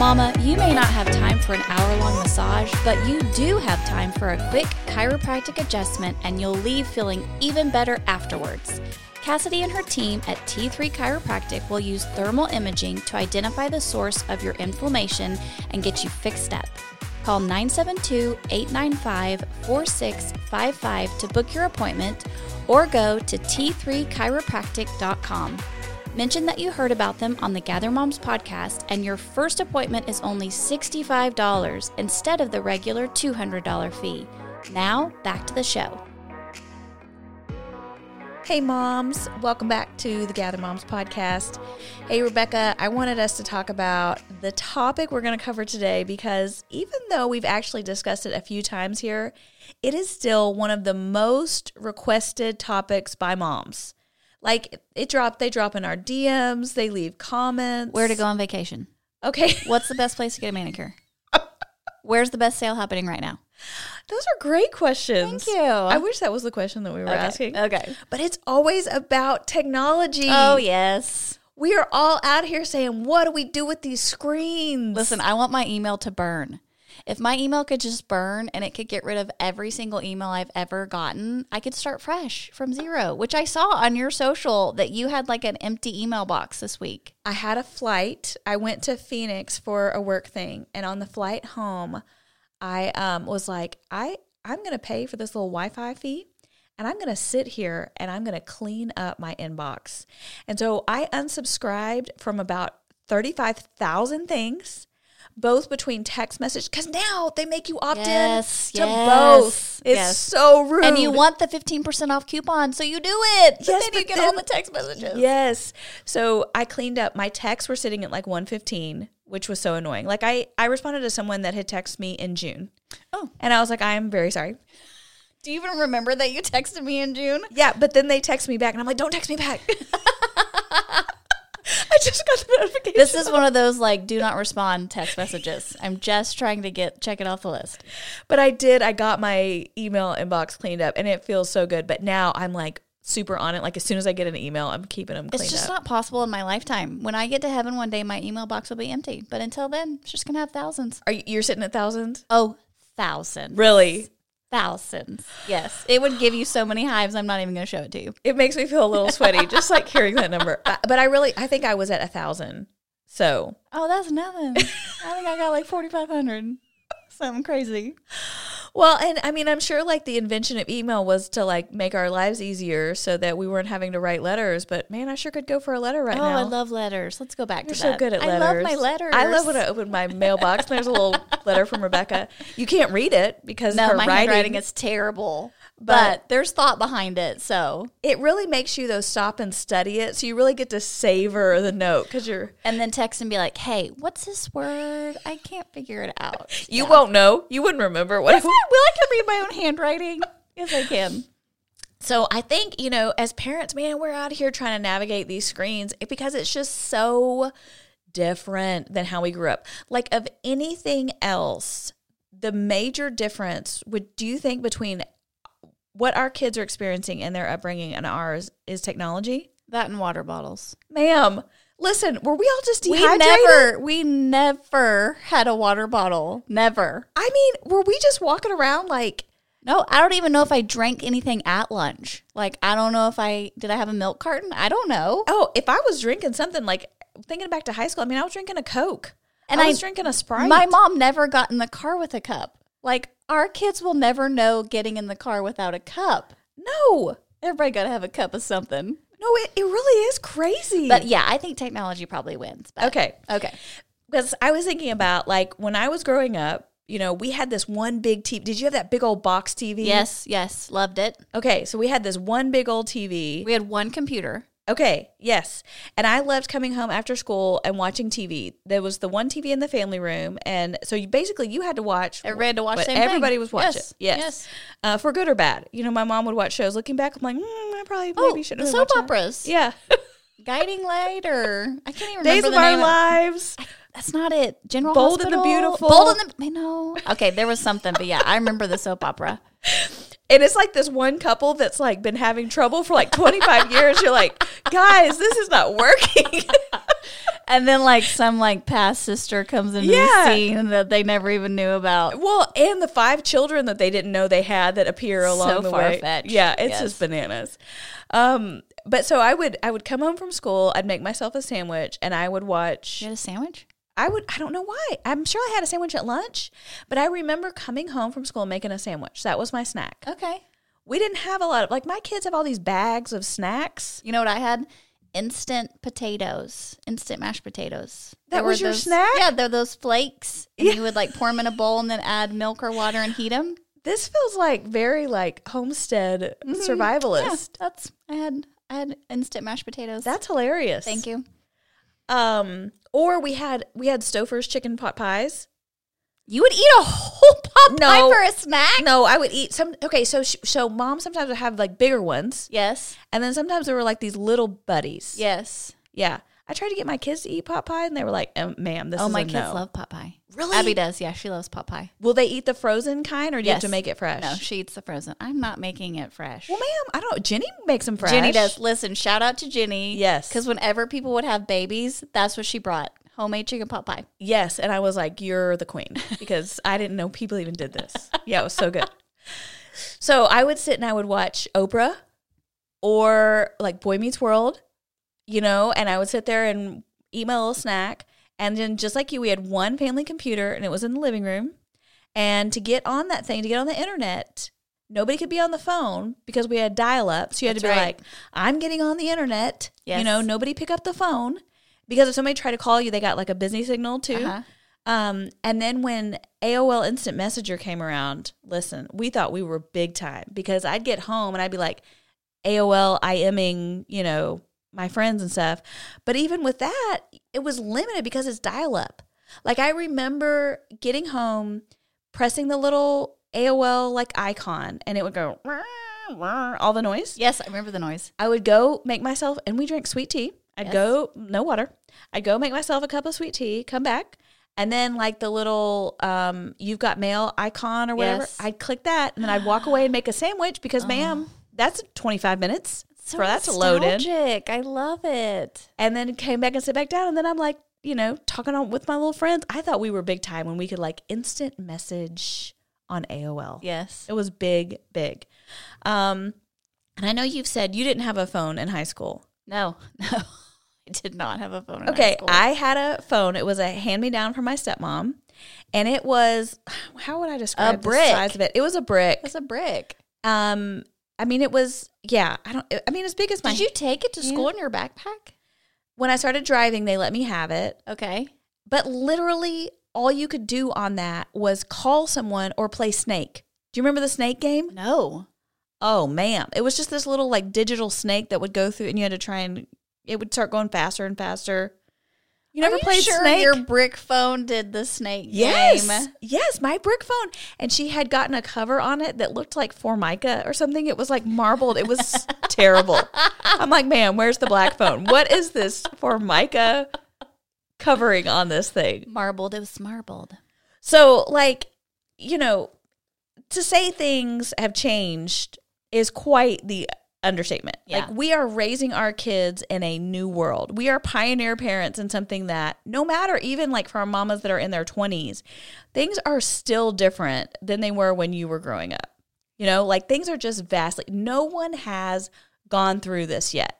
Mama, you may not have time for an hour long massage, but you do have time for a quick chiropractic adjustment and you'll leave feeling even better afterwards. Cassidy and her team at T3 Chiropractic will use thermal imaging to identify the source of your inflammation and get you fixed up. Call 972 895 4655 to book your appointment or go to t3chiropractic.com. Mention that you heard about them on the Gather Moms podcast, and your first appointment is only $65 instead of the regular $200 fee. Now, back to the show. Hey, moms. Welcome back to the Gather Moms podcast. Hey, Rebecca, I wanted us to talk about the topic we're going to cover today because even though we've actually discussed it a few times here, it is still one of the most requested topics by moms. Like it dropped, they drop in our DMs, they leave comments. Where to go on vacation? Okay. What's the best place to get a manicure? Where's the best sale happening right now? Those are great questions. Thank you. I wish that was the question that we were Okay. asking. Okay. But it's always about technology. Oh, yes. We are all out here saying, what do we do with these screens? Listen, I want my email to burn. If my email could just burn and it could get rid of every single email I've ever gotten, I could start fresh from zero, which I saw on your social that you had like an empty email box this week. I had a flight. I went to Phoenix for a work thing, and on the flight home, I um, was like, I I'm gonna pay for this little Wi-Fi fee, and I'm gonna sit here and I'm gonna clean up my inbox. And so I unsubscribed from about thirty five thousand things. Both between text message because now they make you opt Yes, in to yes, both. It's yes. so rude. And you want the 15% off coupon, so you do it. But Yes, then you get then- all the text messages. Yes. So I cleaned up. My texts were sitting at like 115, which was so annoying. Like I, I responded to someone that had texted me in June. Oh. And I was like, I am very sorry. Do you even remember that you texted me in June? Yeah, but then they text me back and I'm like, don't text me back. I just got the notification. This is one of those like do not respond text messages. I'm just trying to get check it off the list. But I did. I got my email inbox cleaned up and it feels so good. But now I'm like super on it. Like as soon as I get an email, I'm keeping them cleaned It's just up. not possible in my lifetime. When I get to heaven one day, my email box will be empty. But until then, it's just gonna have thousands. Are you, you're sitting at thousands? Oh, thousands. Really? Thousands. Yes. It would give you so many hives, I'm not even gonna show it to you. it makes me feel a little sweaty just like hearing that number. But, but I really, I think I was at a thousand. So Oh, that's nothing. I think I got like forty five hundred. Something crazy. Well, and I mean, I'm sure like the invention of email was to like make our lives easier so that we weren't having to write letters. But man, I sure could go for a letter right oh, now. I love letters. Let's go back You're to so that. good at I love my letters. I love when I open my mailbox and there's a little letter from Rebecca. You can't read it because No, her my writing, handwriting is terrible. But- But, there's thought behind it. So it really makes you though stop and study it. So you really get to savor the note because you're and then text and be like, "Hey, what's this word? I can't figure it out." you won't know. You wouldn't remember what Yes, I will. I can read my own handwriting. Yes, I can. So I think, you know, as parents, man, we're out here trying to navigate these screens eh, because it's just so different than how we grew up. Like of anything else, the major difference would do you think between what our kids are experiencing in their upbringing and ours is technology? That and water bottles. Ma'am, listen, were we all just We never, we never had a water bottle. Never. I mean, were we just walking around like No, I don't even know if I drank anything at lunch. Like, I don't know if I did. I have a milk carton. I don't know. oh, if I was drinking something like thinking back to high school, I mean, I was drinking a Coke. And I I- was drinking a Sprite. My mom never got in the car with a cup. Like, our kids will never know getting in the car without a cup. No. Everybody got to have a cup of something. No, it, it really is crazy. But yeah, I think technology probably wins. But okay. Okay. Because I was thinking about like when I was growing up, you know, we had this one big TV. Did you have that big old box TV? Yes, yes. Loved it. Okay, so we had this one big old TV. We had one computer. Okay, yes. And I loved coming home after school and watching TV. There was the one TV in the family room, and so you basically you had to watch. Everybody had to watch the same thing. Everybody was watching. Yes, Yes, yes. Uh, for good or bad. You know, my mom would watch shows. Looking back, I'm like, mm, I probably Oh, maybe shouldn't the have soap watched that. operas. Yeah, Guiding Light or I can't even Days remember the name of- Our Lives. That's not it. General Bold and the Beautiful. Bold and the I know. Okay, there was something, but yeah, I remember the soap opera. And it's like this one couple that's like been having trouble for like 25 years. You're like, guys, this is not working. And then like some like past sister comes into Yeah. the scene that they never even knew about. well, and the five children that they didn't know they had that appear along So the way. Yeah, it's Yes. just bananas. Um, but so I would I would come home from school, I'd make myself a sandwich, and I would watch. You had a sandwich? I would I don't know why. I'm sure I had a sandwich at lunch, but I remember coming home from school making a sandwich. That was my snack. Okay. We didn't have a lot of like my kids have all these bags of snacks. You know what I had? Instant potatoes, instant mashed potatoes. That There was your those- snack? Yeah, they're those flakes, and you would like pour them in a bowl and then add milk or water and heat them. This feels like very like homestead survivalist. Yeah, that's I had I had instant mashed potatoes. That's hilarious. Thank you. Um, or we had we had Stouffer's chicken pot pies. You would eat a whole pot pie No. for a snack? No, I would eat some. Okay, so sh- so mom sometimes would have like bigger ones, Yes. and then sometimes there were like these little buddies. Yes. yeah. I tried to get my kids to eat pot pie, and they were like, um, "Ma'am, this oh, is my kids no." love pot pie. Really? Abby does. Yeah, she loves pot pie. Will they eat the frozen kind, or do you have to make it fresh? No, she eats the frozen. I'm not making it fresh. Well, ma'am, I don't. Jenny makes them fresh. Jenny does. Listen, shout out to Jenny. Yes. Because whenever people would have babies, that's what she brought homemade chicken pot pie. Yes, and I was like, "You're the queen," because I didn't know people even did this. Yeah, it was so good. So I would sit and I would watch Oprah or like Boy Meets World, you know, and I would sit there and eat my little snack. And then, just like you, we had one family computer, and it was in the living room. And to get on that thing, to get on the internet, nobody could be on the phone because we had dial up. So you had to be right. like, "I'm getting on the internet." You know, nobody pick up the phone because if somebody tried to call you, they got like a busy signal too. Uh-huh. Um, and then when AOL Instant Messenger came around, listen, we thought we were big time because I'd get home and I'd be like AOL IMing, you know, my friends and stuff. But even with that, it was limited because it's dial up. Like I remember getting home, pressing the little AOL like icon, and it would go all the noise. Yes, I remember the noise. I would go make myself, and we drink sweet tea. I'd go, no water. I'd go make myself a cup of sweet tea, come back, and then like the little um, you've got mail icon or whatever, Yes. I'd click that, and then I'd walk away and make a sandwich because, ma'am, that's 25 minutes So for that to load in. nostalgic. I love it. And then came back and sit back down, and then I'm like, you know, talking on with my little friends. I thought we were big time when we could like instant message on AOL. Yes. It was big, big. Um, and I know you've said you didn't have a phone in high school. No, no. I did not have a phone. In high Okay. I had a phone. It was a hand me down from my stepmom, and it was how would I describe brick. the size of it? It was a brick. it was a brick. Um, I mean, it was yeah. I don't. I mean, as big as my. Did you take it to school in your backpack? when I started driving, they let me have it, Okay. but literally all you could do on that was call someone or play Snake. Do you remember the Snake game? No. Oh man, it was just this little like digital snake that would go through, and you had to try and it would start going faster and faster. You never played sure Snake? Your brick phone did the snake Yes. game. Yes, my brick phone. And she had gotten a cover on it that looked like Formica or something. It was like marbled. It was terrible. I'm like, ma'am, where's the black phone? What is this Formica covering on this thing? Marbled. It was marbled. So, like, you know, to say things have changed is quite the understatement. Yeah. Like, we are raising our kids in a new world. We are pioneer parents in something that, no matter even like for our mamas that are in their 20s, things are still different than they were when you were growing up. You know, like things are just vastly, no one has gone through this yet.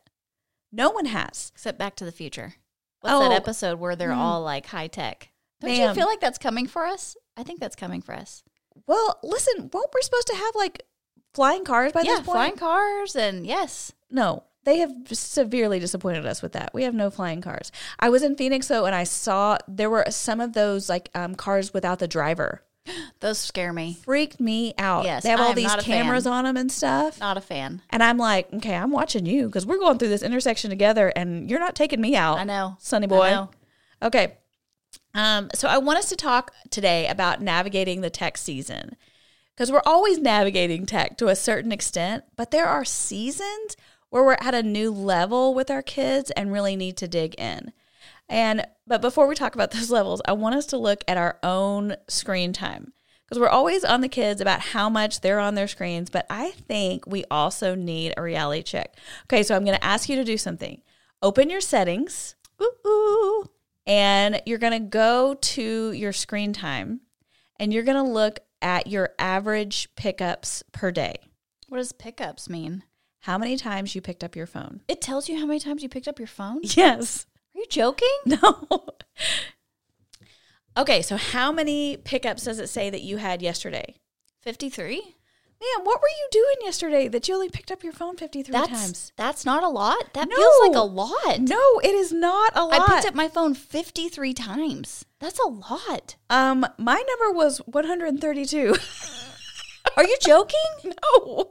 No one has. Except Back to the Future. What's Oh. that episode where they're Mm. all like high tech? Don't you feel like that's coming for us? I think that's coming for us. Well, listen, weren't we supposed to have like flying cars by yeah, this point? flying cars and yes. No, they have severely disappointed us with that. We have no flying cars. I was in Phoenix though, and I saw there were some of those like um, cars without the driver. Those scare me. Freaked me out. Yes, they have all these a fan. cameras on them and stuff. Not a fan. And I'm like, okay, I'm watching you because we're going through this intersection together, and you're not taking me out. I know. Sonny I boy. know. Okay. Um, so I want us to talk today about navigating the tech season because we're always navigating tech to a certain extent, but there are seasons where we're at a new level with our kids and really need to dig in. And but before we talk about those levels, I want us to look at our own screen time because we're always on the kids about how much they're on their screens, but I think we also need a reality check. Okay, so I'm going to ask you to do something. Open your settings. Ooh, ooh and you're going to go to your screen time and you're going to look at your average pickups per day. What does pickups mean? How many times you picked up your phone? It tells you how many times you picked up your phone? Yes. Are you joking? No. okay, so how many pickups does it say that you had yesterday? 53? Man, what were you doing yesterday that you only picked up your phone 53 That's times? that's not a lot. That No. feels like a lot. No, it is not a lot. I picked up my phone 53 times. That's a lot. um my number was 132. Are you joking? no.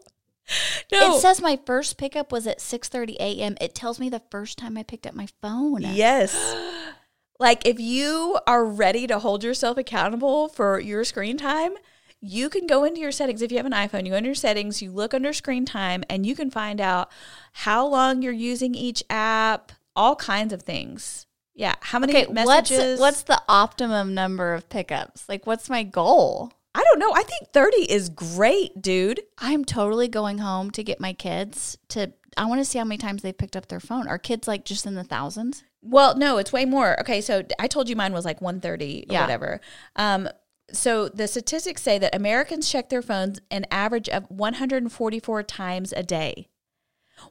No. It says my first pickup was at 6:30 a.m. It tells me the first time I picked up my phone. Yes. like if you are ready to hold yourself accountable for your screen time, you can go into your settings. If you have an iPhone, you go into your settings, you look under screen time, and you can find out how long you're using each app, all kinds of things. Yeah. How many Okay, messages? what's what's the optimum number of pickups? Like what's my goal? I don't know. I think 30 is great, dude. I'm totally going home to get my kids to I want to see how many times they've picked up their phone. Are kids like just in the thousands? Well, no, it's way more. Okay, so I told you mine was like 130 or Yeah. whatever. Um, so the statistics say that Americans check their phones an average of 144 times a day,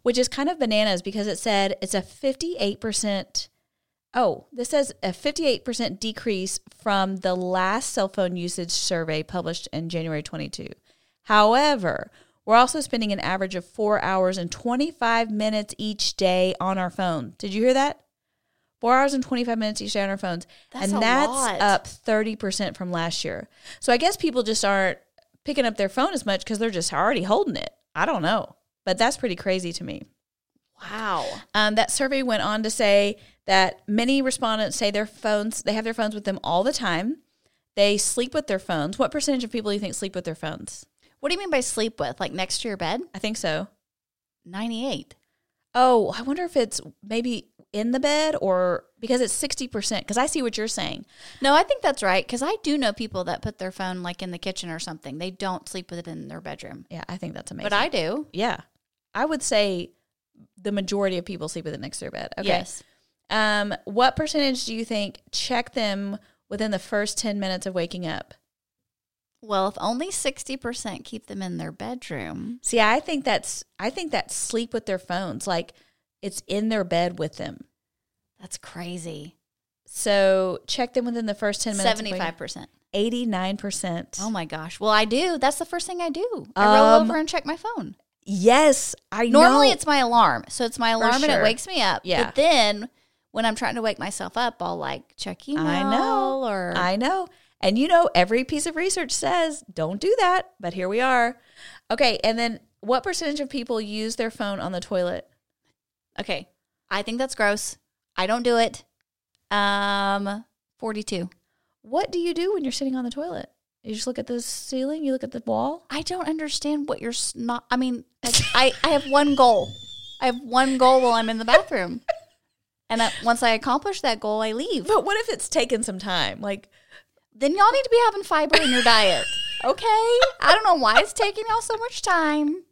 which is kind of bananas because it said it's a 58%. Oh, this says a 58% decrease from the last cell phone usage survey published in January 22. However, we're also spending an average of four hours and 25 minutes each day on our phone. Did you hear that? Four hours and 25 minutes each day on our phones. That's and that's lot. up 30% from last year. So I guess people just aren't picking up their phone as much because they're just already holding it. I don't know. But that's pretty crazy to me. Wow. Um, that survey went on to say that many respondents say their phones, they have their phones with them all the time. They sleep with their phones. What percentage of people do you think sleep with their phones? What do you mean by sleep with? Like next to your bed? I think so. 98. Oh, I wonder if it's maybe in the bed or because it's 60%. Because I see what you're saying. No, I think that's right because I do know people that put their phone like in the kitchen or something. They don't sleep with it in their bedroom. Yeah, I think that's amazing. But I do. yeah, I would say the majority of people sleep with it next to their bed. Okay. Yes. Um, what percentage do you think check them within the first 10 minutes of waking up? Well, if only 60% keep them in their bedroom. See, I think that's I think that's sleep with their phones. Like it's in their bed with them. That's crazy. So check them within the first 10 minutes. 75%. 89%. Oh my gosh. Well, I do. That's the first thing I do. I Um, roll over and check my phone. Yes, I Normally know. it's my alarm. So it's my alarm and it wakes me up. Yeah. But then when I'm trying to wake myself up, I'll like check email I know. or I know. And you know, every piece of research says don't do that, but here we are. Okay, and then what percentage of people use their phone on the toilet? Okay. I think that's gross. I don't do it. Um 42. What do you do when you're sitting on the toilet? You just look at the ceiling, you look at the wall? I don't understand what you're not. I mean, I I have one goal. I have one goal while I'm in the bathroom, and I, once I accomplish that goal, I leave. But what if it's taken some time? Like Then y'all need to be having fiber in your diet, okay? I don't know why it's taking y'all so much time.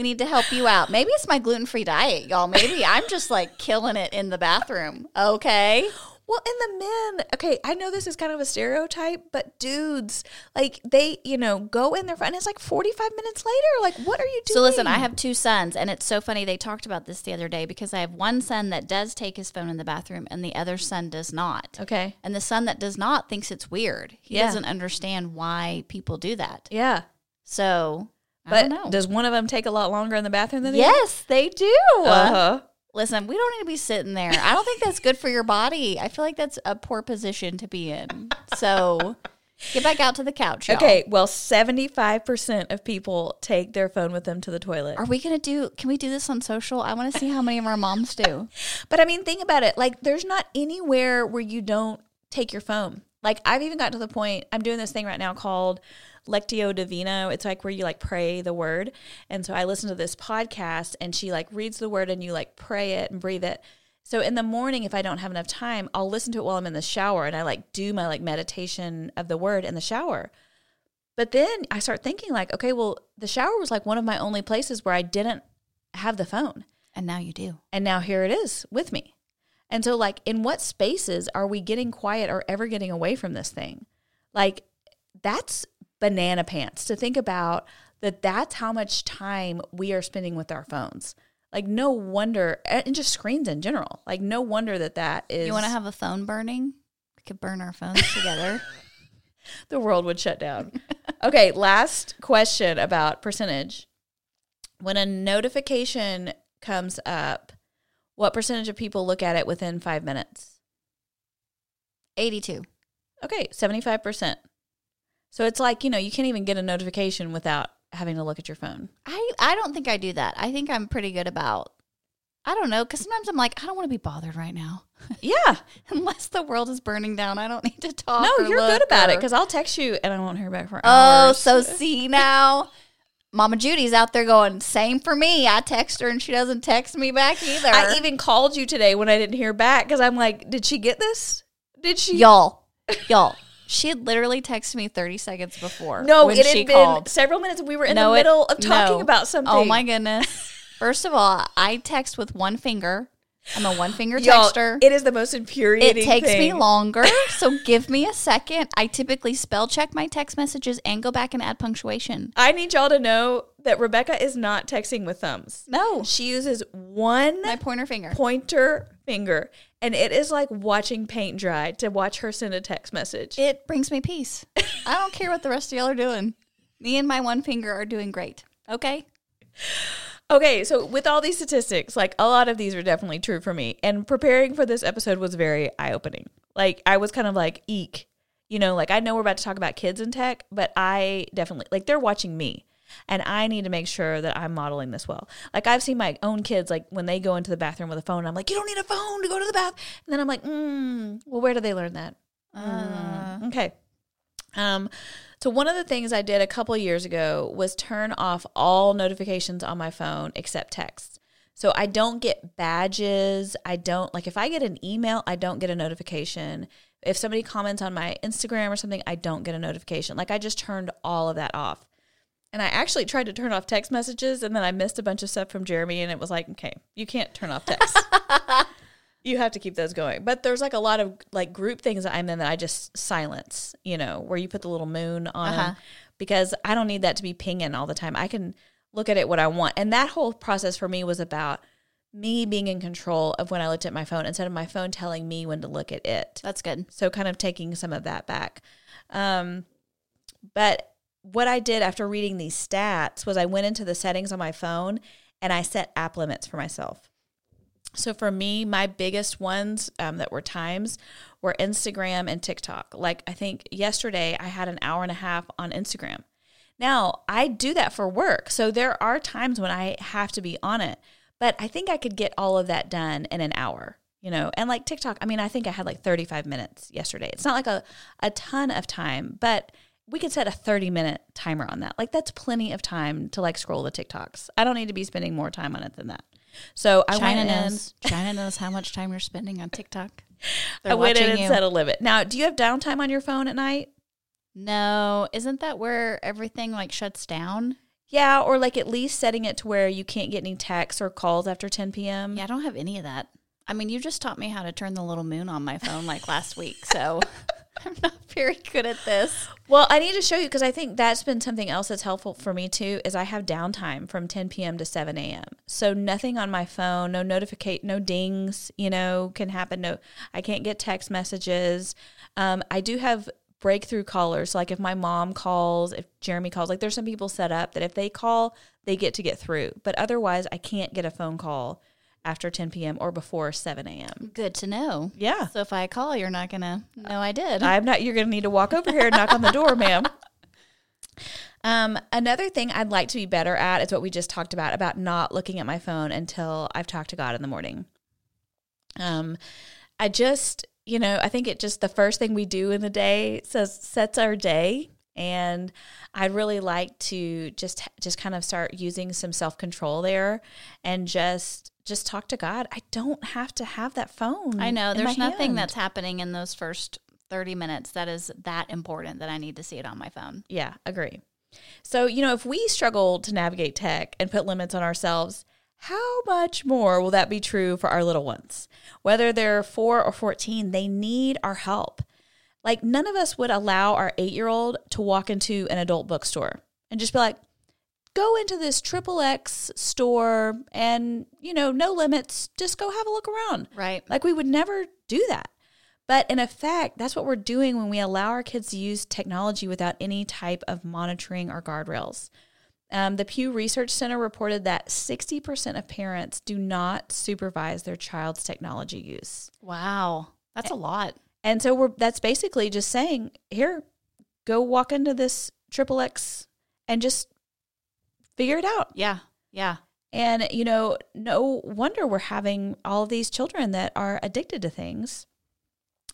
We need to help you out. Maybe it's my gluten free diet, y'all. Maybe I'm just like killing it in the bathroom, okay? Well, and the men, okay, I know this is kind of a stereotype, but dudes, like they, you know, go in their phone and it's like 45 minutes later. Like, what are you doing? So listen, I have two sons, and it's so funny. They talked about this the other day because I have one son that does take his phone in the bathroom, and the other son does not. Okay. And the son that does not thinks it's weird. He Yeah. doesn't understand why people do that. Yeah. So, But does one of them take a lot longer in the bathroom than the other? yes, they do. Uh-huh. Listen, we don't need to be sitting there. I don't think that's good for your body. I feel like that's a poor position to be in. So, Get back out to the couch. Y'all. Okay, well, 75% of people take their phone with them to the toilet. Are we gonna do? Can we do this on social? I want to see how many of our moms do. But I mean, think about it. Like, there's not anywhere where you don't take your phone. Like, I've even got to the point, I'm doing this thing right now called Lectio Divina. It's like where you like pray the word. And so I listen to this podcast and she like reads the word and you like pray it and breathe it. So in the morning, if I don't have enough time, I'll listen to it while I'm in the shower and I like do my like meditation of the word in the shower. But then I start thinking like, okay, well, the shower was like one of my only places where I didn't have the phone. And now you do. And now here it is with me. And so, like, in what spaces are we getting quiet or ever getting away from this thing? Like, that's banana pants to think about that that's how much time we are spending with our phones. Like, no wonder, and just screens in general. Like, no wonder that that is. You want to have a phone burning? We could burn our phones together. the world would shut down. okay, last question about percentage. When a notification comes up, what percentage of people look at it within five minutes? 82. Okay, 75%. So it's like, you know, you can't even get a notification without having to look at your phone. I, I don't think I do that. I think I'm pretty good about, I don't know, because sometimes I'm like, I don't want to be bothered right now. Yeah. Unless the world is burning down, I don't need to talk. No, or you're good about it because I'll text you and I won't hear back for Oh, so see now. Mama Judy's out there going, same for me. I text her and she doesn't text me back either. I even called you today when I didn't hear back because I'm like, did she get this? Did she? y'all, y'all. She had literally texted me 30 seconds before. no, when it she had been called. several minutes. We were in No, the it- middle of talking no. about oh something. Oh my goodness. First of all, I text with one finger. I'm a one finger texter. it is the most infuriating It takes me longer, so give me a second. I typically spell check my text messages and go back and add punctuation. I need y'all to know that Rebecca is not texting with thumbs. No, She uses one my pointer finger. pointer finger, and it is like watching paint dry to watch her send a text message. It brings me peace. I don't care what the rest of y'all are doing. Me and my one finger are doing great. Okay. Okay, so with all these statistics, like a lot of these are definitely true for me. And preparing for this episode was very eye opening. Like I was kind of like, eek. You know, like I know we're about to talk about kids in tech, but I definitely like they're watching me. And I need to make sure that I'm modeling this well. Like I've seen my own kids, like when they go into the bathroom with a phone, I'm like, you don't need a phone to go to the bath. And then I'm like, mm, well, where do they learn that? Mm, okay. Um, so one of the things I did a couple years ago was turn off all notifications on my phone except texts. So I don't get badges. I don't like if I get an email, I don't get a notification. If somebody comments on my Instagram or something, I don't get a notification. Like I just turned all of that off. And I actually tried to turn off text messages and then I missed a bunch of stuff from Jeremy and it was like, okay, you can't turn off text. you have to keep those going. But there's like a lot of like group things that I'm in that I just silence, you know, where you put the little moon on Uh-huh. because I don't need that to be pinging all the time. I can look at it what I want. And that whole process for me was about me being in control of when I looked at my phone instead of my phone telling me when to look at it. That's good. So kind of taking some of that back. Um, but what I did after reading these stats was I went into the settings on my phone and I set app limits for myself. So for me, my biggest ones um, that were times were Instagram and TikTok. Like I think yesterday I had an hour and a half on Instagram. Now I do that for work. So there are times when I have to be on it, but I think I could get all of that done in an hour, you know, and like TikTok, I mean, I think I had like 35 minutes yesterday. It's not like a, a ton of time, but we could set a 30 minute timer on that. Like that's plenty of time to like scroll the TikToks. I don't need to be spending more time on it than that. So I China went in, knows. China knows how much time you're spending on TikTok. I went in and you. set a limit. Now, do you have downtime on your phone at night? No, isn't that where everything like shuts down? Yeah, or like at least setting it to where you can't get any texts or calls after 10 p.m. Yeah, I don't have any of that. I mean, you just taught me how to turn the little moon on my phone like last week, so I'm not very good at this. Well, I need to show you because I think that's been something else that's helpful for me too. Is I have downtime from 10 p.m. to 7 a.m. So nothing on my phone, no notificate, no dings, you know, can happen. No, I can't get text messages. Um, I do have breakthrough callers. Like if my mom calls, if Jeremy calls, like there's some people set up that if they call, they get to get through. But otherwise, I can't get a phone call after 10 p.m. or before 7 a.m. Good to know. Yeah. So if I call, you're not going to know I did. I'm not, you're going to need to walk over here and knock on the door, ma'am. Um, another thing I'd like to be better at is what we just talked about, about not looking at my phone until I've talked to God in the morning. Um, I just, you know, I think it just the first thing we do in the day says sets our day. And I'd really like to just just kind of start using some self control there, and just just talk to God. I don't have to have that phone. I know there's nothing hand. that's happening in those first 30 minutes that is that important that I need to see it on my phone. Yeah, agree. So, you know, if we struggle to navigate tech and put limits on ourselves, how much more will that be true for our little ones? Whether they're four or 14, they need our help. Like, none of us would allow our eight year old to walk into an adult bookstore and just be like, go into this triple X store and, you know, no limits, just go have a look around. Right. Like we would never do that. But in effect, that's what we're doing when we allow our kids to use technology without any type of monitoring or guardrails. Um, the Pew Research Center reported that 60% of parents do not supervise their child's technology use. Wow. That's a lot. And so we're that's basically just saying, here, go walk into this triple X and just figure it out. Yeah. Yeah. And, you know, no wonder we're having all of these children that are addicted to things.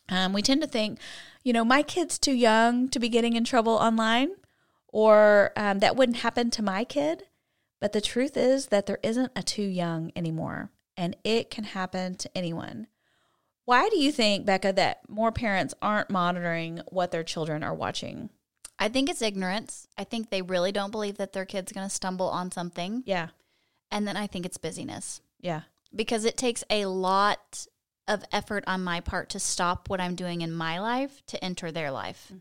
Um, we tend to think, you know, my kid's too young to be getting in trouble online, or um, that wouldn't happen to my kid. But the truth is that there isn't a too young anymore, and it can happen to anyone. Why do you think, Becca, that more parents aren't monitoring what their children are watching? I think it's ignorance. I think they really don't believe that their kid's going to stumble on something. Yeah, And then I think it's busyness yeah, because it takes a lot of effort on my part to stop what I'm doing in my life to enter their life.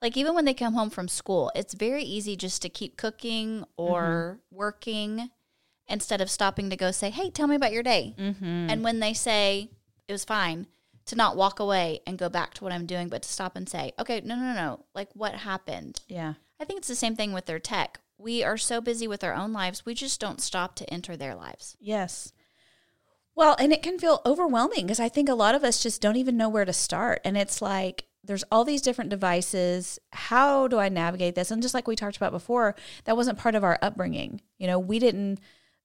Like even when they come home from school, it's very easy just to keep cooking or working instead of stopping to go say, "Hey, tell me about your day." mm-hmm. And when they say it was fine, to not walk away and go back to what I'm doing, but to stop and say, "Okay, no, no, no, like what happened?" yeah, I think it's the same thing with their tech. We are so busy with our own lives, we just don't stop to enter their lives. Yes. Well, and it can feel overwhelming because I think a lot of us just don't even know where to start. And it's like there's all these different devices. How do I navigate this? And just like we talked about before, that wasn't part of our upbringing. You know, we didn't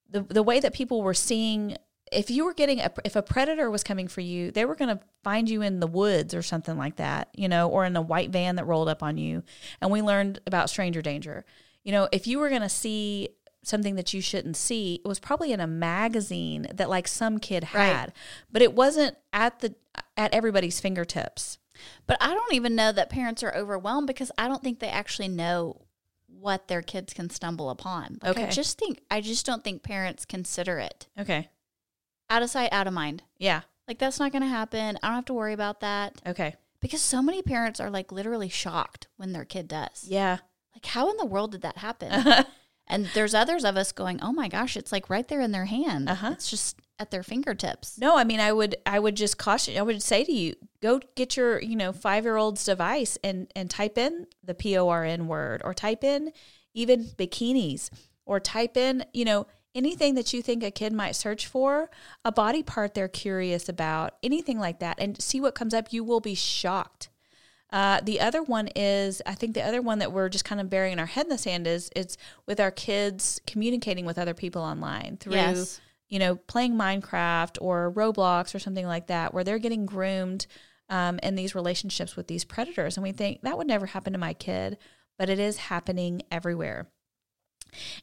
the the way that people were seeing if you were getting a if a predator was coming for you, they were going to find you in the woods or something like that, you know, or in a white van that rolled up on you. And we learned about stranger danger. You know, if you were going to see something that you shouldn't see, it was probably in a magazine that like some kid had, Right. but it wasn't at the at everybody's fingertips. But I don't even know that parents are overwhelmed because I don't think they actually know what their kids can stumble upon. Like I just think I just don't think parents consider it. Okay. Out of sight, out of mind. Yeah. Like that's not going to happen. I don't have to worry about that Okay. because so many parents are like literally shocked when their kid does. Yeah. Like how in the world did that happen? and there's others of us going, "Oh my gosh, it's like right there in their hand. Uh-huh. It's just at their fingertips." No, I mean, I would, I would just caution. I would say to you, go get your, you know, five year old's device and and type in the P O R N word, or type in even bikinis, or type in, you know, anything that you think a kid might search for, a body part they're curious about, anything like that, and see what comes up. You will be shocked. Uh, the other one is, I think the other one that we're just kind of burying our head in the sand is, it's with our kids communicating with other people online through Yes. you know, playing Minecraft or Roblox or something like that, where they're getting groomed um, in these relationships with these predators. And we think that would never happen to my kid, but it is happening everywhere.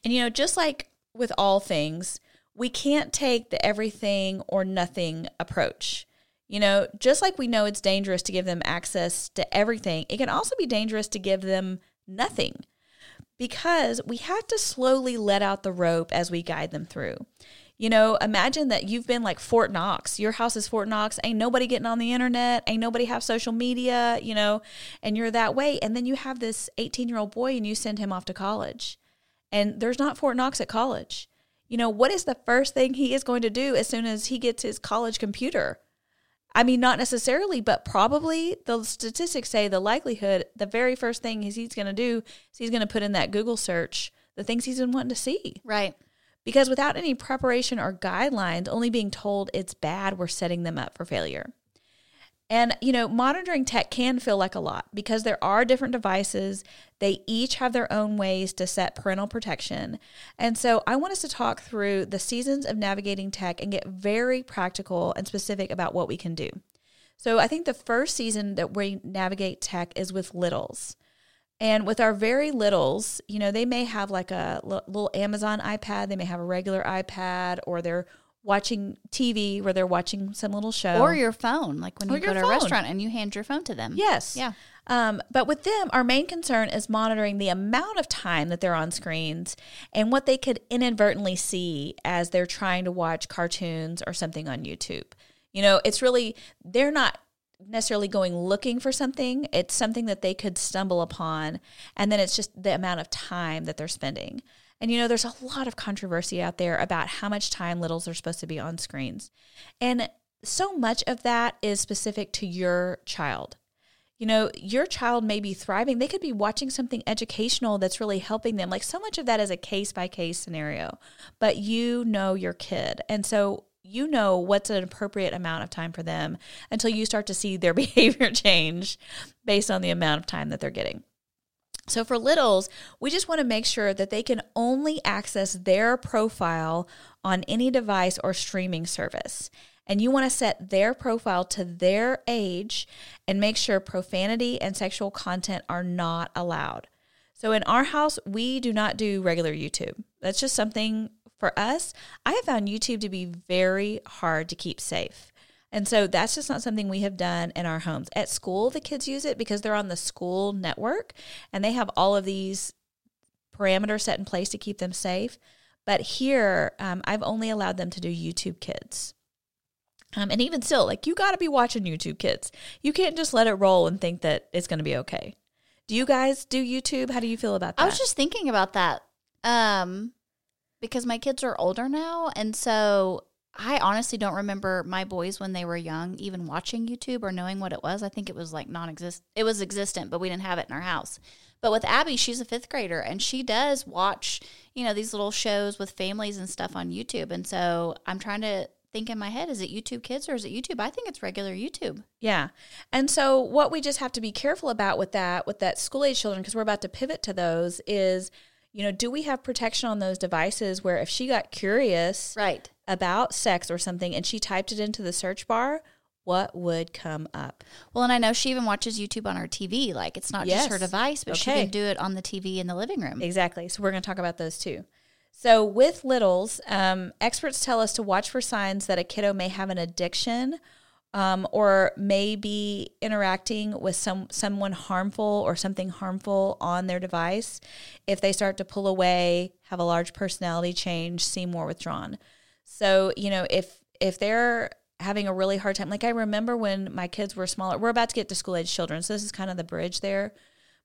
And, you know, just like with all things, we can't take the everything or nothing approach. You know, just like we know it's dangerous to give them access to everything, it can also be dangerous to give them nothing because we have to slowly let out the rope as we guide them through. You know, imagine that you've been like Fort Knox. Your house is Fort Knox. Ain't nobody getting on the internet. Ain't nobody have social media, you know, and you're that way. And then you have this 18 year old boy and you send him off to college. And there's not Fort Knox at college. You know, what is the first thing he is going to do as soon as he gets his college computer? I mean, not necessarily, but probably the statistics say the likelihood, the very first thing is he's going to do is he's going to put in that Google search the things he's been wanting to see Right. Because without any preparation or guidelines, only being told it's bad, we're setting them up for failure. And, you know, monitoring tech can feel like a lot because there are different devices. They each have their own ways to set parental protection. And so I want us to talk through the seasons of navigating tech and get very practical and specific about what we can do. So I think the first season that we navigate tech is with littles. And with our very littles, you know, they may have like a little Amazon iPad, they may have a regular iPad, or they're watching TV where they're watching some little show. Or your phone, like when or you go to phone. a restaurant and you hand your phone to them. Yes. Yeah. Um, but with them, our main concern is monitoring the amount of time that they're on screens and what they could inadvertently see as they're trying to watch cartoons or something on YouTube. You know, it's really, they're not necessarily going looking for something, it's something that they could stumble upon. And then it's just the amount of time that they're spending. And you know, there's a lot of controversy out there about how much time littles are supposed to be on screens. And so much of that is specific to your child. You know, your child may be thriving. They could be watching something educational that's really helping them. Like so much of that is a case by case scenario, but you know your kid. And so you know what's an appropriate amount of time for them until you start to see their behavior change based on the amount of time that they're getting. So for littles, we just want to make sure that they can only access their profile on any device or streaming service. And you want to set their profile to their age and make sure profanity and sexual content are not allowed. So in our house, we do not do regular YouTube. That's just something for us. I have found YouTube to be very hard to keep safe. And so that's just not something we have done in our homes. At school, the kids use it because they're on the school network and they have all of these parameters set in place to keep them safe. But here, um, I've only allowed them to do YouTube Kids. Um, and even still, like you got to be watching YouTube Kids. You can't just let it roll and think that it's going to be okay. Do you guys do YouTube? How do you feel about that? I was just thinking about that um, because my kids are older now. And so I honestly don't remember my boys when they were young even watching YouTube or knowing what it was. I think it was like non-exist. It was existent, but we didn't have it in our house. But with Abby, she's a fifth grader and she does watch, you know, these little shows with families and stuff on YouTube. And so I'm trying to think in my head, is it YouTube Kids or is it YouTube? I think it's regular YouTube. Yeah. And so what we just have to be careful about with that, with that school age children, because we're about to pivot to those, is you know, do we have protection on those devices where if she got curious right about sex or something and she typed it into the search bar, what would come up? Well, and I know she even watches YouTube on her TV. Like it's not yes. just her device, but okay. she can do it on the TV in the living room. Exactly. So we're going to talk about those too. So with littles, um, experts tell us to watch for signs that a kiddo may have an addiction um, or may be interacting with some someone harmful or something harmful on their device if they start to pull away have a large personality change seem more withdrawn so you know if if they're having a really hard time like i remember when my kids were smaller we're about to get to school age children so this is kind of the bridge there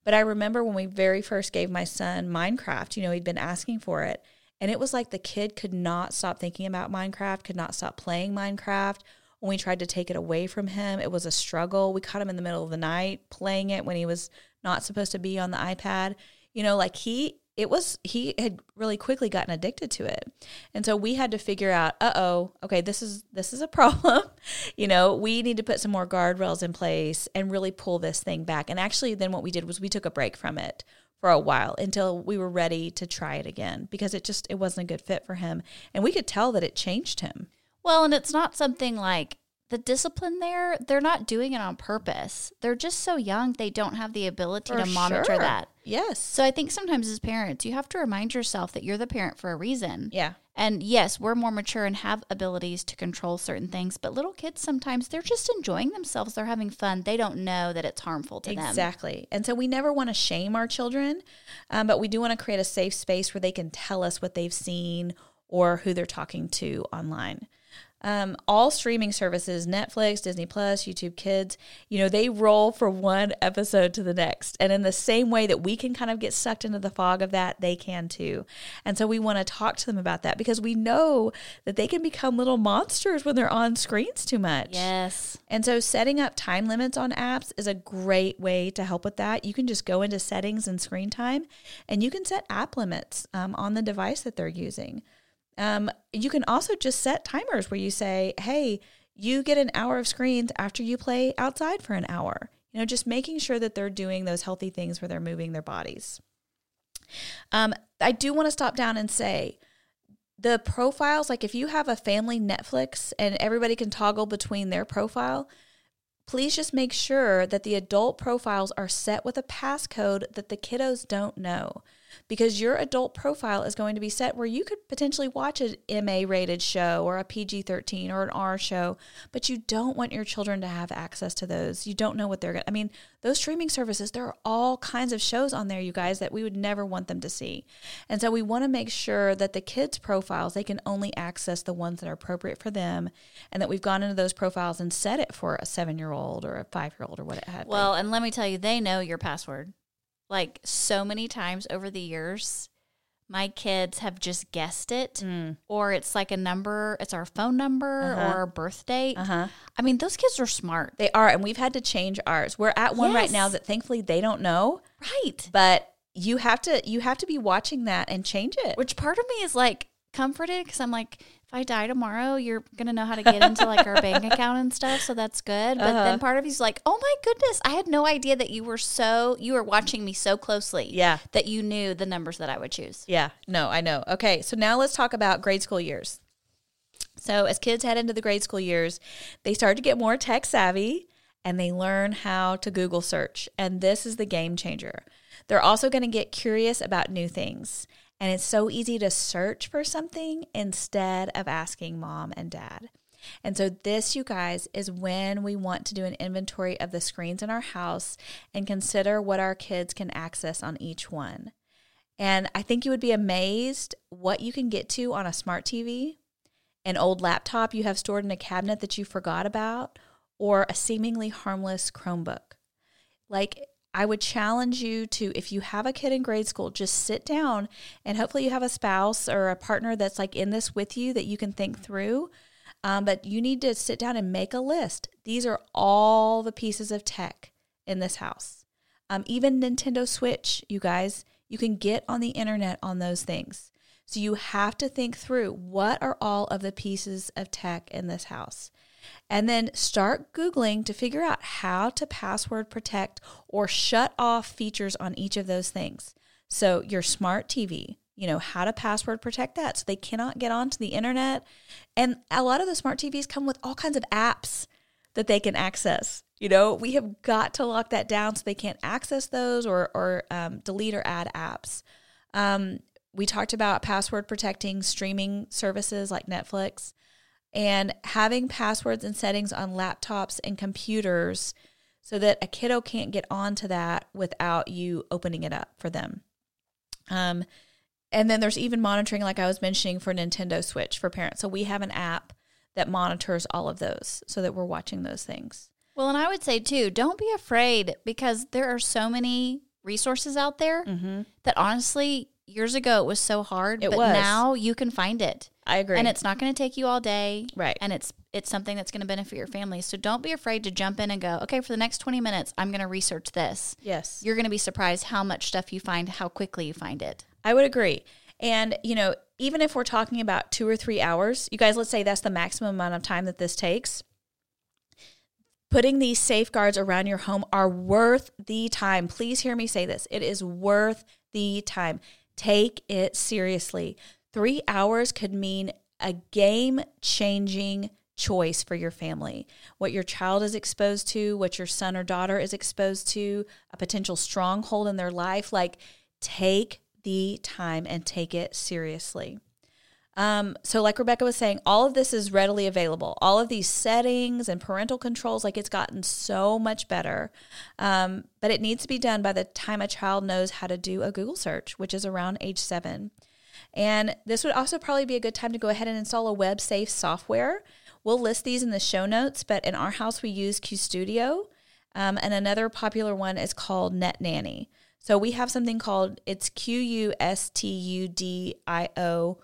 but i remember when we very first gave my son minecraft you know he'd been asking for it and it was like the kid could not stop thinking about minecraft could not stop playing minecraft when we tried to take it away from him, it was a struggle. We caught him in the middle of the night playing it when he was not supposed to be on the iPad. You know, like he it was he had really quickly gotten addicted to it. And so we had to figure out uh-oh okay this is this is a problem. You know we need to put some more guardrails in place and really pull this thing back. And actually then what we did was we took a break from it for a while until we were ready to try it again because it just it wasn't a good fit for him. And we could tell that it changed him. Well, and it's not something like the discipline there, they're not doing it on purpose. They're just so young, they don't have the ability for to monitor sure. that. Yes. So I think sometimes as parents, you have to remind yourself that you're the parent for a reason. Yeah. And yes, we're more mature and have abilities to control certain things, but little kids sometimes they're just enjoying themselves. They're having fun. They don't know that it's harmful to exactly. them. Exactly. And so we never want to shame our children, um, but we do want to create a safe space where they can tell us what they've seen or who they're talking to online. Um, all streaming services, Netflix, Disney Plus, YouTube Kids, you know, they roll from one episode to the next. And in the same way that we can kind of get sucked into the fog of that, they can too. And so we want to talk to them about that because we know that they can become little monsters when they're on screens too much. Yes. And so setting up time limits on apps is a great way to help with that. You can just go into settings and screen time and you can set app limits um, on the device that they're using. Um, you can also just set timers where you say, hey, you get an hour of screens after you play outside for an hour. You know, just making sure that they're doing those healthy things where they're moving their bodies. Um, I do want to stop down and say the profiles, like if you have a family Netflix and everybody can toggle between their profile, please just make sure that the adult profiles are set with a passcode that the kiddos don't know because your adult profile is going to be set where you could potentially watch an MA rated show or a PG 13 or an R show, but you don't want your children to have access to those. You don't know what they're going to, I mean, those streaming services, there are all kinds of shows on there, you guys, that we would never want them to see. And so we want to make sure that the kids' profiles, they can only access the ones that are appropriate for them and that we've gone into those profiles and set it for a seven year old or a five year old or what it had. Well, and let me tell you, they know your password like so many times over the years my kids have just guessed it mm. or it's like a number it's our phone number uh-huh. or birth date uh-huh. i mean those kids are smart they are and we've had to change ours we're at one yes. right now that thankfully they don't know right but you have to you have to be watching that and change it which part of me is like comforted because i'm like if I die tomorrow, you're gonna know how to get into like our bank account and stuff, so that's good. But uh-huh. then part of you's like, oh my goodness, I had no idea that you were so you were watching me so closely. Yeah, that you knew the numbers that I would choose. Yeah, no, I know. Okay, so now let's talk about grade school years. So as kids head into the grade school years, they start to get more tech savvy and they learn how to Google search, and this is the game changer. They're also going to get curious about new things. And it's so easy to search for something instead of asking mom and dad. And so, this, you guys, is when we want to do an inventory of the screens in our house and consider what our kids can access on each one. And I think you would be amazed what you can get to on a smart TV, an old laptop you have stored in a cabinet that you forgot about, or a seemingly harmless Chromebook. Like, I would challenge you to, if you have a kid in grade school, just sit down and hopefully you have a spouse or a partner that's like in this with you that you can think through. Um, but you need to sit down and make a list. These are all the pieces of tech in this house. Um, even Nintendo Switch, you guys, you can get on the internet on those things. So you have to think through what are all of the pieces of tech in this house and then start Googling to figure out how to password protect or shut off features on each of those things. So, your smart TV, you know, how to password protect that so they cannot get onto the internet. And a lot of the smart TVs come with all kinds of apps that they can access. You know, we have got to lock that down so they can't access those or, or um, delete or add apps. Um, we talked about password protecting streaming services like Netflix and having passwords and settings on laptops and computers so that a kiddo can't get onto that without you opening it up for them. Um, and then there's even monitoring, like I was mentioning, for Nintendo Switch for parents. So we have an app that monitors all of those so that we're watching those things. Well, and I would say too, don't be afraid because there are so many resources out there mm-hmm. that honestly, years ago it was so hard, it but was. now you can find it. I agree. And it's not going to take you all day. Right. And it's it's something that's going to benefit your family. So don't be afraid to jump in and go, okay, for the next 20 minutes, I'm going to research this. Yes. You're going to be surprised how much stuff you find, how quickly you find it. I would agree. And, you know, even if we're talking about two or three hours, you guys, let's say that's the maximum amount of time that this takes. Putting these safeguards around your home are worth the time. Please hear me say this. It is worth the time. Take it seriously. Three hours could mean a game changing choice for your family. What your child is exposed to, what your son or daughter is exposed to, a potential stronghold in their life. Like, take the time and take it seriously. Um, so, like Rebecca was saying, all of this is readily available. All of these settings and parental controls, like it's gotten so much better. Um, but it needs to be done by the time a child knows how to do a Google search, which is around age seven. And this would also probably be a good time to go ahead and install a web safe software. We'll list these in the show notes, but in our house we use Qustodio. Um, and another popular one is called Net Nanny. So we have something called it's Q U S T U D I O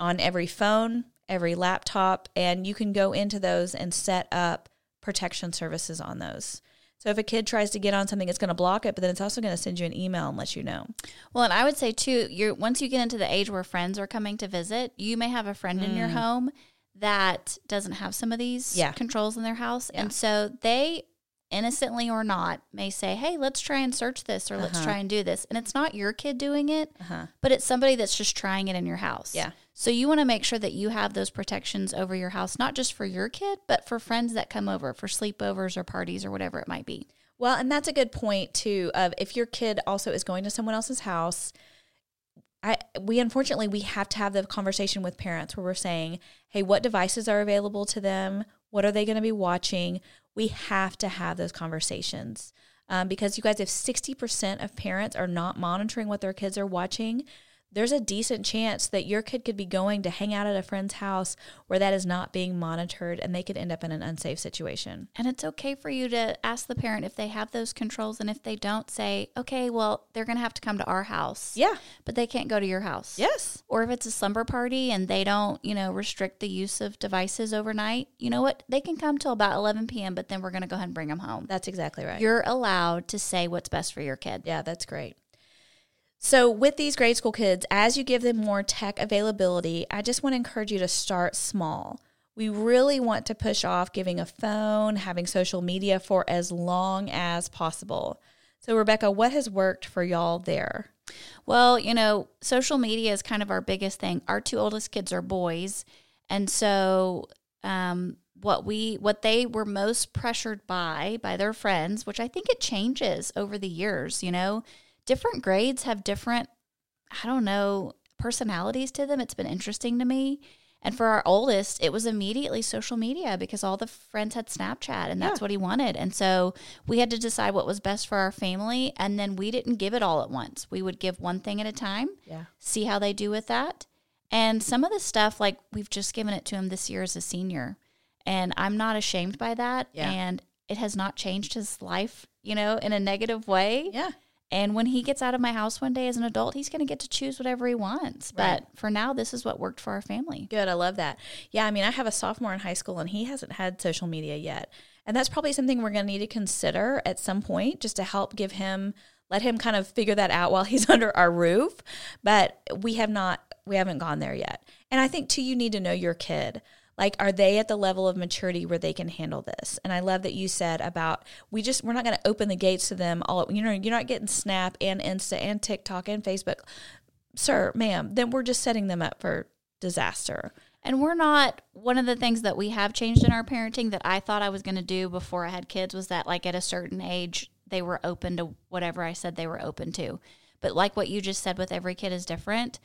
on every phone, every laptop, and you can go into those and set up protection services on those. So if a kid tries to get on something, it's going to block it, but then it's also going to send you an email and let you know. Well, and I would say too, you're once you get into the age where friends are coming to visit, you may have a friend in your home that doesn't have some of these Mm. Yeah. controls in their house, Yeah. and so they innocently or not may say, "Hey, let's try and search this or let's Uh-huh. try and do this." And it's not your kid doing it, Uh-huh. but it's somebody that's just trying it in your house. Yeah. So you want to make sure that you have those protections over your house, not just for your kid, but for friends that come over for sleepovers or parties or whatever it might be. Well, and that's a good point too. Of if your kid also is going to someone else's house, I we unfortunately we have to have the conversation with parents where we're saying, hey, what devices are available to them? What are they going to be watching? We have to have those conversations um, because you guys, if sixty percent of parents are not monitoring what their kids are watching. There's a decent chance that your kid could be going to hang out at a friend's house where that is not being monitored and they could end up in an unsafe situation. And it's okay for you to ask the parent if they have those controls. And if they don't, say, okay, well, they're going to have to come to our house. Yeah. But they can't go to your house. Yes. Or if it's a slumber party and they don't, you know, restrict the use of devices overnight, you know what? They can come till about 11 p.m., but then we're going to go ahead and bring them home. That's exactly right. You're allowed to say what's best for your kid. Yeah, that's great. So, with these grade school kids, as you give them more tech availability, I just want to encourage you to start small. We really want to push off giving a phone, having social media for as long as possible. So, Rebecca, what has worked for y'all there? Well, you know, social media is kind of our biggest thing. Our two oldest kids are boys, and so um, what we what they were most pressured by by their friends, which I think it changes over the years. You know, different grades have different, I don't know, personalities to them. It's been interesting to me. And for our oldest, it was immediately social media because all the friends had Snapchat and that's Yeah. what he wanted. And so we had to decide what was best for our family. And then we didn't give it all at once. We would give one thing at a time, Yeah. see how they do with that. And some of the stuff, like we've just given it to him this year as a senior. And I'm not ashamed by that. Yeah. And it has not changed his life, you know, in a negative way. Yeah. And when he gets out of my house one day as an adult, he's going to get to choose whatever he wants. Right. But for now, this is what worked for our family. Good. I love that. Yeah. I mean, I have a sophomore in high school and he hasn't had social media yet. And that's probably something we're going to need to consider at some point just to help give him, let him kind of figure that out while he's under our roof. But we have not, we haven't gone there yet. And I think too, you need to know your kid. Like, are they at the level of maturity where they can handle this? And I love that you said about we just, we're not going to open the gates to them all. You know, you're not getting Snap and Insta and TikTok and Facebook. Sir, ma'am, then we're just setting them up for disaster. And we're not, one of the things that we have changed in our parenting that I thought I was going to do before I had kids was that, like, at a certain age, they were open to whatever I said they were open to. But, like what you just said, with every kid is different.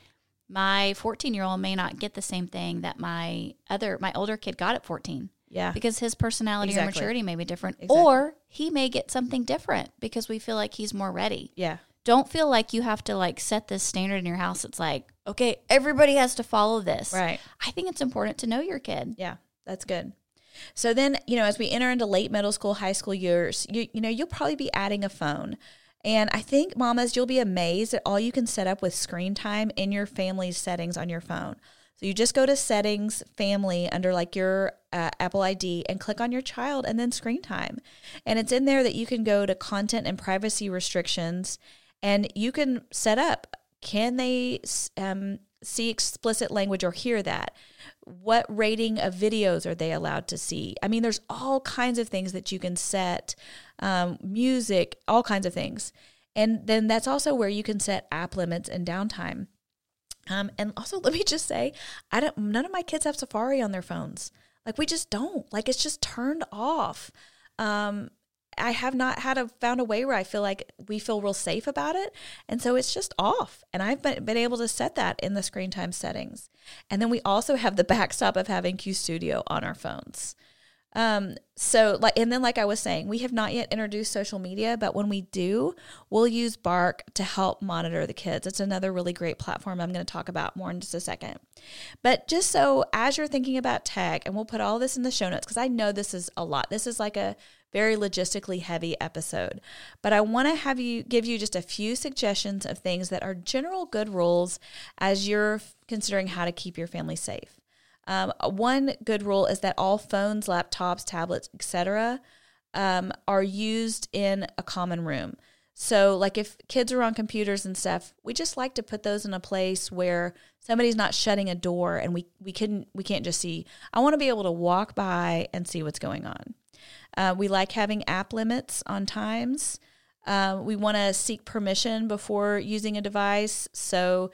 My 14 year old may not get the same thing that my other, my older kid got at 14. Yeah. because his personality or maturity may be different. Exactly. Or he may get something different because we feel like he's more ready. Yeah. Don't feel like you have to like set this standard in your house. It's like, okay, everybody has to follow this. Right. I think it's important to know your kid. Yeah. That's good. So then, you know, as we enter into late middle school, high school years, you you know, you'll probably be adding a phone. And I think mamas, you'll be amazed at all you can set up with screen time in your family's settings on your phone. So you just go to settings, family under like your uh, Apple ID and click on your child and then screen time. And it's in there that you can go to content and privacy restrictions and you can set up can they um, see explicit language or hear that? What rating of videos are they allowed to see? I mean, there's all kinds of things that you can set, um, music, all kinds of things. And then that's also where you can set app limits and downtime. Um, and also, let me just say, I don't. None of my kids have Safari on their phones. Like we just don't. Like it's just turned off. Um, I have not had a found a way where I feel like we feel real safe about it, and so it's just off. And I've been been able to set that in the screen time settings. And then we also have the backstop of having Qustodio on our phones. Um, so like, and then like I was saying, we have not yet introduced social media, but when we do, we'll use Bark to help monitor the kids. It's another really great platform I'm going to talk about more in just a second. But just so as you're thinking about tech, and we'll put all this in the show notes because I know this is a lot. This is like a very logistically heavy episode. But I want to have you give you just a few suggestions of things that are general good rules as you're considering how to keep your family safe. Um, one good rule is that all phones, laptops, tablets, etc., um, are used in a common room. So, like if kids are on computers and stuff, we just like to put those in a place where somebody's not shutting a door and we we can't we can't just see. I want to be able to walk by and see what's going on. Uh, we like having app limits on times. Uh, we want to seek permission before using a device. So,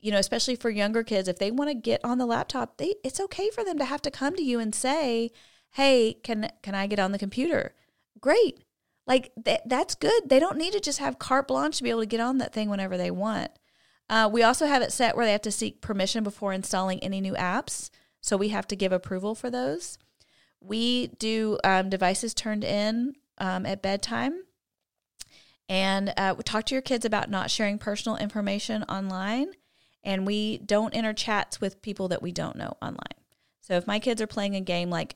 you know, especially for younger kids, if they want to get on the laptop, they it's okay for them to have to come to you and say, "Hey, can can I get on the computer?" Great like th- that's good. They don't need to just have carte blanche to be able to get on that thing whenever they want. Uh, we also have it set where they have to seek permission before installing any new apps. So we have to give approval for those. We do um, devices turned in um, at bedtime. And uh, we talk to your kids about not sharing personal information online. And we don't enter chats with people that we don't know online. So if my kids are playing a game like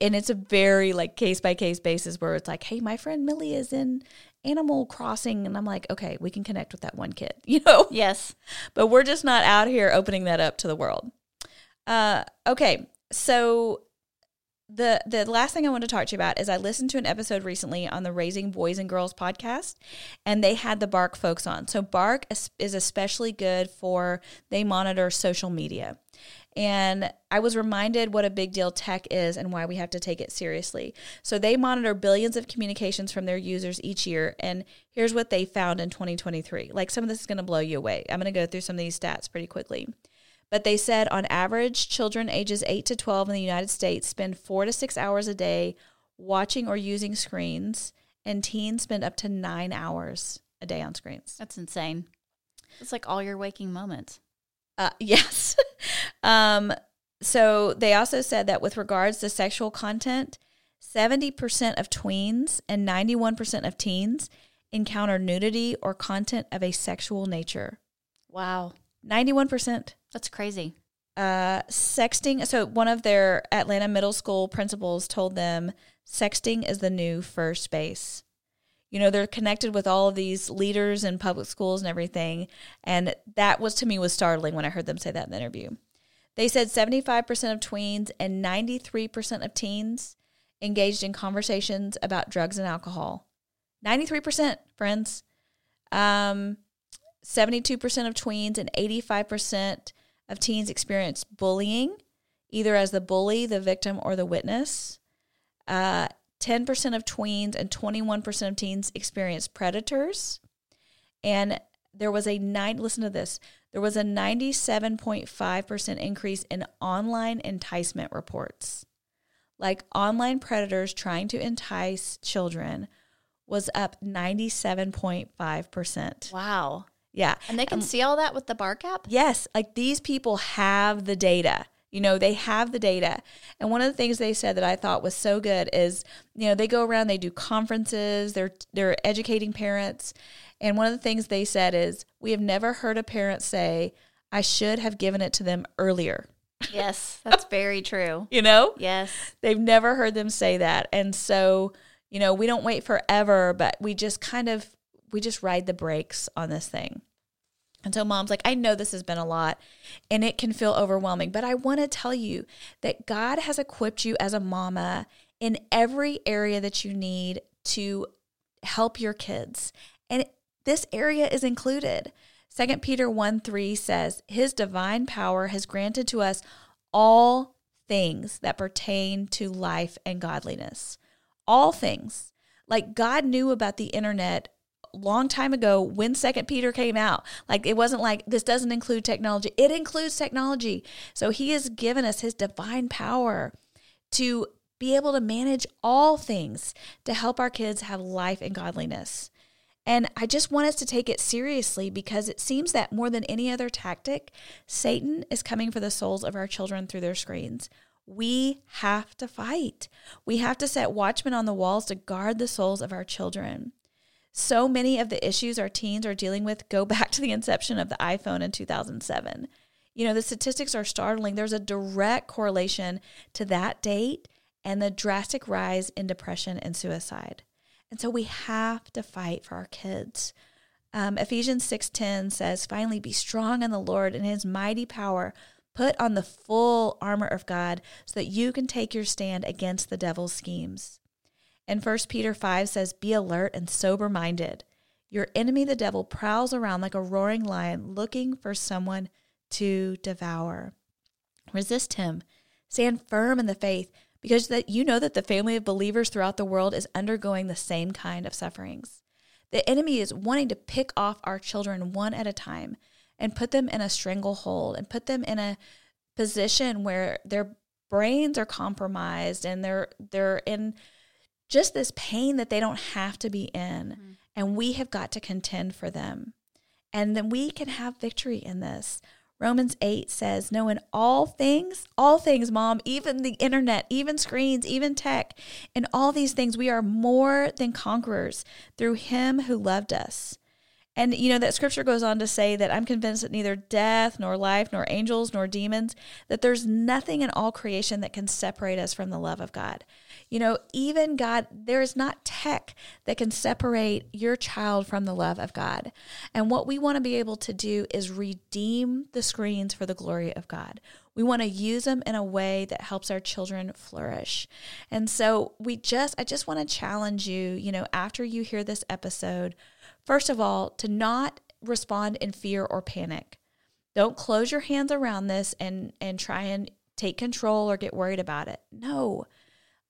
and it's a very like case by case basis where it's like, hey, my friend Millie is in Animal Crossing, and I'm like, okay, we can connect with that one kid, you know? Yes, but we're just not out here opening that up to the world. Uh, okay, so the the last thing I want to talk to you about is I listened to an episode recently on the Raising Boys and Girls podcast, and they had the Bark folks on. So Bark is especially good for they monitor social media. And I was reminded what a big deal tech is and why we have to take it seriously. So they monitor billions of communications from their users each year. And here's what they found in 2023. Like some of this is going to blow you away. I'm going to go through some of these stats pretty quickly. But they said on average, children ages 8 to 12 in the United States spend four to six hours a day watching or using screens, and teens spend up to nine hours a day on screens. That's insane. It's like all your waking moments. Uh, yes. um, so they also said that with regards to sexual content, 70% of tweens and 91% of teens encounter nudity or content of a sexual nature. Wow. 91%. That's crazy. Uh, sexting. So one of their Atlanta middle school principals told them sexting is the new first base you know they're connected with all of these leaders in public schools and everything and that was to me was startling when i heard them say that in the interview they said 75% of tweens and 93% of teens engaged in conversations about drugs and alcohol 93% friends um, 72% of tweens and 85% of teens experienced bullying either as the bully the victim or the witness uh, 10% of tweens and 21% of teens experienced predators. And there was a nine, listen to this, there was a 97.5% increase in online enticement reports. Like online predators trying to entice children was up 97.5%. Wow. Yeah. And they can um, see all that with the Bark app? Yes. Like these people have the data. You know, they have the data. And one of the things they said that I thought was so good is, you know, they go around, they do conferences, they're they're educating parents. And one of the things they said is, we have never heard a parent say, I should have given it to them earlier. Yes, that's very true. you know? Yes. They've never heard them say that. And so, you know, we don't wait forever, but we just kind of we just ride the brakes on this thing. And so mom's like, I know this has been a lot and it can feel overwhelming, but I want to tell you that God has equipped you as a mama in every area that you need to help your kids. And this area is included. 2 Peter 1 3 says, His divine power has granted to us all things that pertain to life and godliness. All things. Like God knew about the internet long time ago when second peter came out like it wasn't like this doesn't include technology it includes technology so he has given us his divine power to be able to manage all things to help our kids have life and godliness and I just want us to take it seriously because it seems that more than any other tactic, Satan is coming for the souls of our children through their screens. We have to fight. We have to set watchmen on the walls to guard the souls of our children. So many of the issues our teens are dealing with go back to the inception of the iPhone in 2007. You know, the statistics are startling. There's a direct correlation to that date and the drastic rise in depression and suicide. And so we have to fight for our kids. Um, Ephesians 6:10 says, "Finally be strong in the Lord and his mighty power. Put on the full armor of God so that you can take your stand against the devil's schemes." And 1 Peter 5 says, Be alert and sober minded. Your enemy, the devil, prowls around like a roaring lion looking for someone to devour. Resist him. Stand firm in the faith because that you know that the family of believers throughout the world is undergoing the same kind of sufferings. The enemy is wanting to pick off our children one at a time and put them in a stranglehold and put them in a position where their brains are compromised and they're they're in just this pain that they don't have to be in mm-hmm. and we have got to contend for them and then we can have victory in this Romans 8 says, No, in all things, all things, mom, even the internet, even screens, even tech, in all these things, we are more than conquerors through him who loved us. And you know that scripture goes on to say that I'm convinced that neither death nor life nor angels nor demons that there's nothing in all creation that can separate us from the love of God. You know, even God, there is not tech that can separate your child from the love of God. And what we want to be able to do is redeem the screens for the glory of God. We want to use them in a way that helps our children flourish. And so we just I just want to challenge you, you know, after you hear this episode, First of all, to not respond in fear or panic. Don't close your hands around this and and try and take control or get worried about it. No.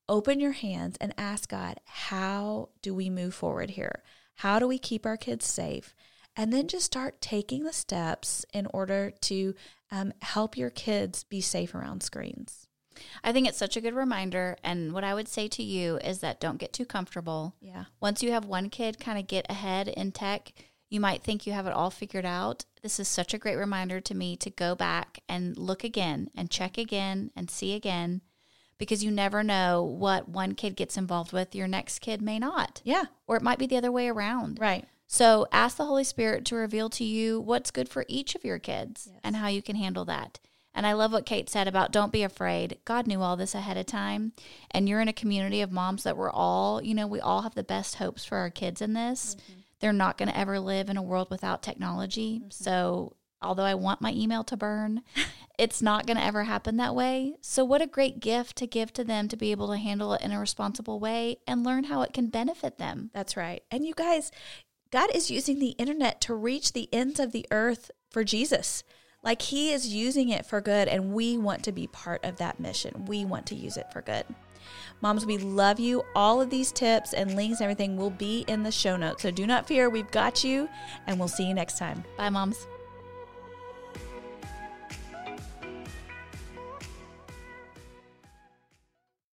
Open your hands and ask God, how do we move forward here? How do we keep our kids safe? And then just start taking the steps in order to um, help your kids be safe around screens. I think it's such a good reminder. And what I would say to you is that don't get too comfortable. Yeah. Once you have one kid kind of get ahead in tech, you might think you have it all figured out. This is such a great reminder to me to go back and look again and check again and see again because you never know what one kid gets involved with, your next kid may not. Yeah. Or it might be the other way around. Right. So ask the Holy Spirit to reveal to you what's good for each of your kids yes. and how you can handle that. And I love what Kate said about don't be afraid. God knew all this ahead of time. And you're in a community of moms that we're all, you know, we all have the best hopes for our kids in this. Mm-hmm. They're not going to ever live in a world without technology. Mm-hmm. So, although I want my email to burn, it's not going to ever happen that way. So, what a great gift to give to them to be able to handle it in a responsible way and learn how it can benefit them. That's right. And you guys, God is using the internet to reach the ends of the earth for Jesus. Like he is using it for good, and we want to be part of that mission. We want to use it for good. Moms, we love you. All of these tips and links, and everything will be in the show notes. So do not fear, we've got you, and we'll see you next time. Bye, moms.